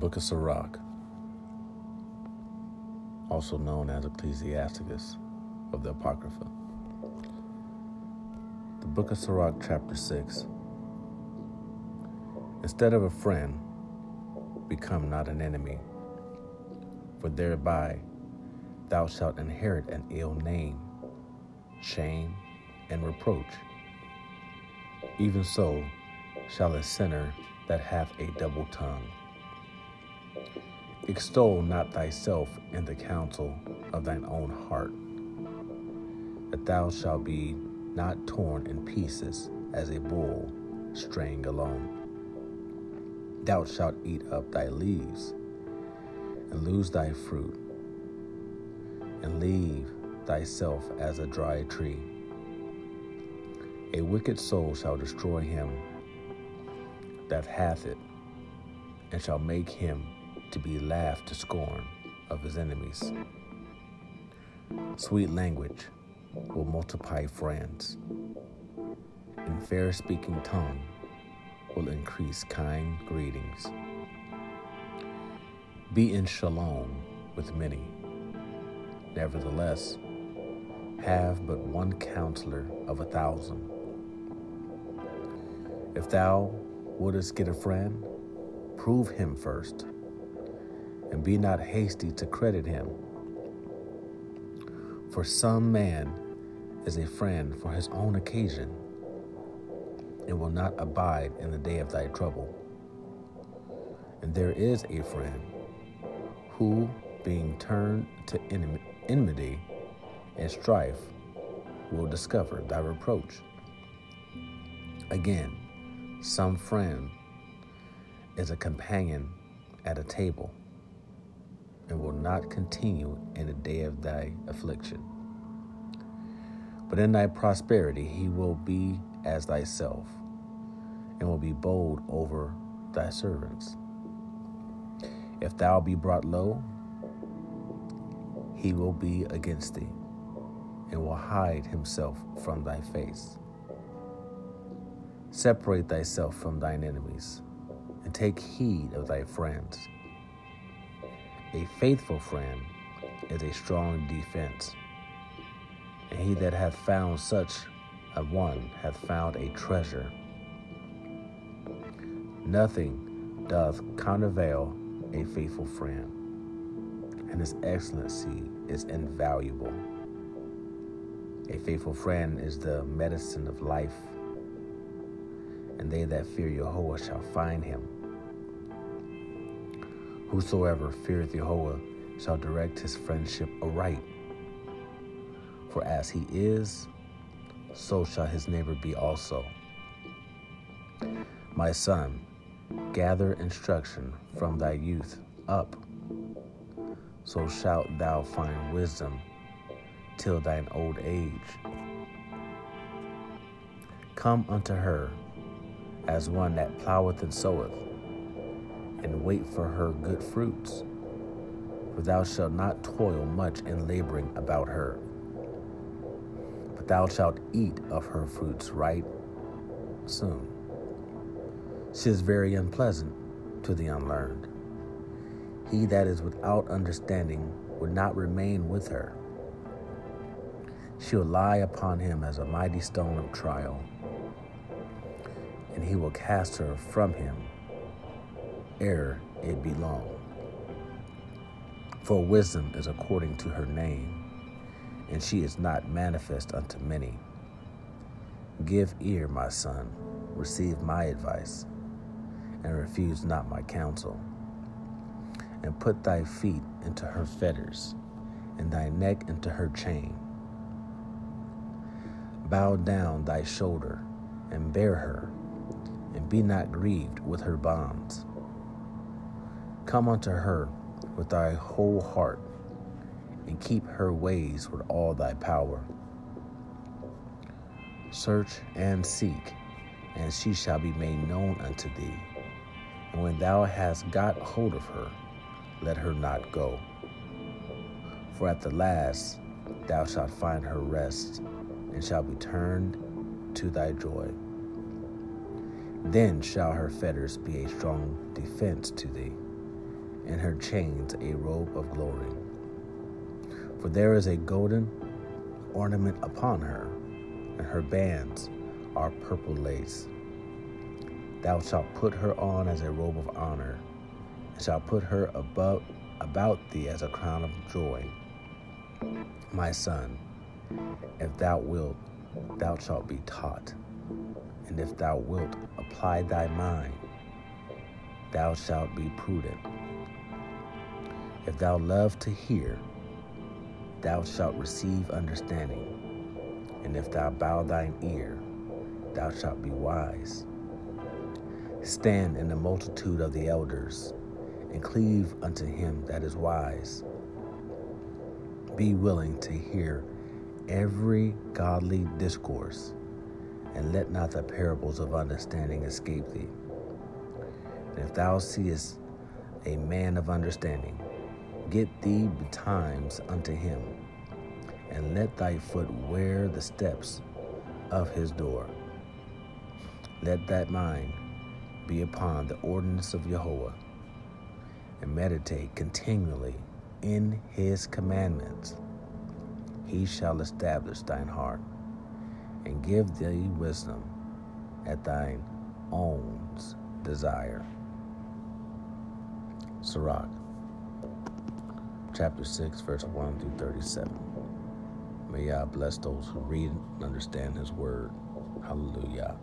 Book of Sirach, also known as Ecclesiasticus of the Apocrypha. The Book of Sirach, chapter 6. Instead of a friend, become not an enemy, for thereby thou shalt inherit an ill name, shame, and reproach. Even so shall a sinner that hath a double tongue. Extol not thyself in the counsel of thine own heart, that thou shalt be not torn in pieces as a bull straying alone. Thou shalt eat up thy leaves, and lose thy fruit, and leave thyself as a dry tree. A wicked soul shall destroy him that hath it, and shall make him to be laughed to scorn of his enemies. Sweet language will multiply friends, and fair speaking tongue will increase kind greetings. Be in shalom with many. Nevertheless, have but one counselor of a thousand. If thou wouldst get a friend, prove him first, and be not hasty to credit him. For some man is a friend for his own occasion, and will not abide in the day of thy trouble. And there is a friend who, being turned to enmity and strife, will discover thy reproach. Again, some friend is a companion at a table not continue in the day of thy affliction. But in thy prosperity he will be as thyself, and will be bold over thy servants. If thou be brought low, he will be against thee, and will hide himself from thy face. Separate thyself from thine enemies, and take heed of thy friends. A faithful friend is a strong defense, and he that hath found such a one hath found a treasure. Nothing doth countervail a faithful friend, and his excellency is invaluable. A faithful friend is the medicine of life and they that fear Yahweh shall find him. Whosoever feareth Yahweh shall direct his friendship aright. For as he is, so shall his neighbor be also. My son, gather instruction from thy youth up, so shalt thou find wisdom till thine old age. Come unto her as one that ploweth and soweth, and wait for her good fruits. For thou shalt not toil much in laboring about her, but thou shalt eat of her fruits right soon. She is very unpleasant to the unlearned. He that is without understanding would not remain with her. She will lie upon him as a mighty stone of trial and he will cast her from him ere it be long. For wisdom is according to her name, and she is not manifest unto many. Give ear, my son, receive my advice, and refuse not my counsel. And put thy feet into her fetters, and thy neck into her chain. Bow down thy shoulder, and bear her and be not grieved with her bonds. Come unto her with thy whole heart, and keep her ways with all thy power. Search and seek, and she shall be made known unto thee. And when thou hast got hold of her, let her not go. For at the last thou shalt find her rest, and shall be turned to thy joy. Then shall her fetters be a strong defense to thee, and her chains a robe of glory. For there is a golden ornament upon her, and her bands are purple lace. Thou shalt put her on as a robe of honor, and shalt put her above, about thee as a crown of joy. My son, if thou wilt, thou shalt be taught, and if thou wilt apply thy mind, thou shalt be prudent. If thou love to hear, thou shalt receive understanding. And if thou bow thine ear, thou shalt be wise. Stand in the multitude of the elders, and cleave unto him that is wise. Be willing to hear every godly discourse, and let not the parables of understanding escape thee. And if thou seest a man of understanding, get thee betimes unto him, and let thy foot wear the steps of his door. Let that mind be upon the ordinance of Jehovah, and meditate continually in his commandments. He shall establish thine heart, and give thee wisdom at thine own desire. Sirach, chapter 6, verse 1 through 37. May Yah bless those who read and understand His word. Hallelujah.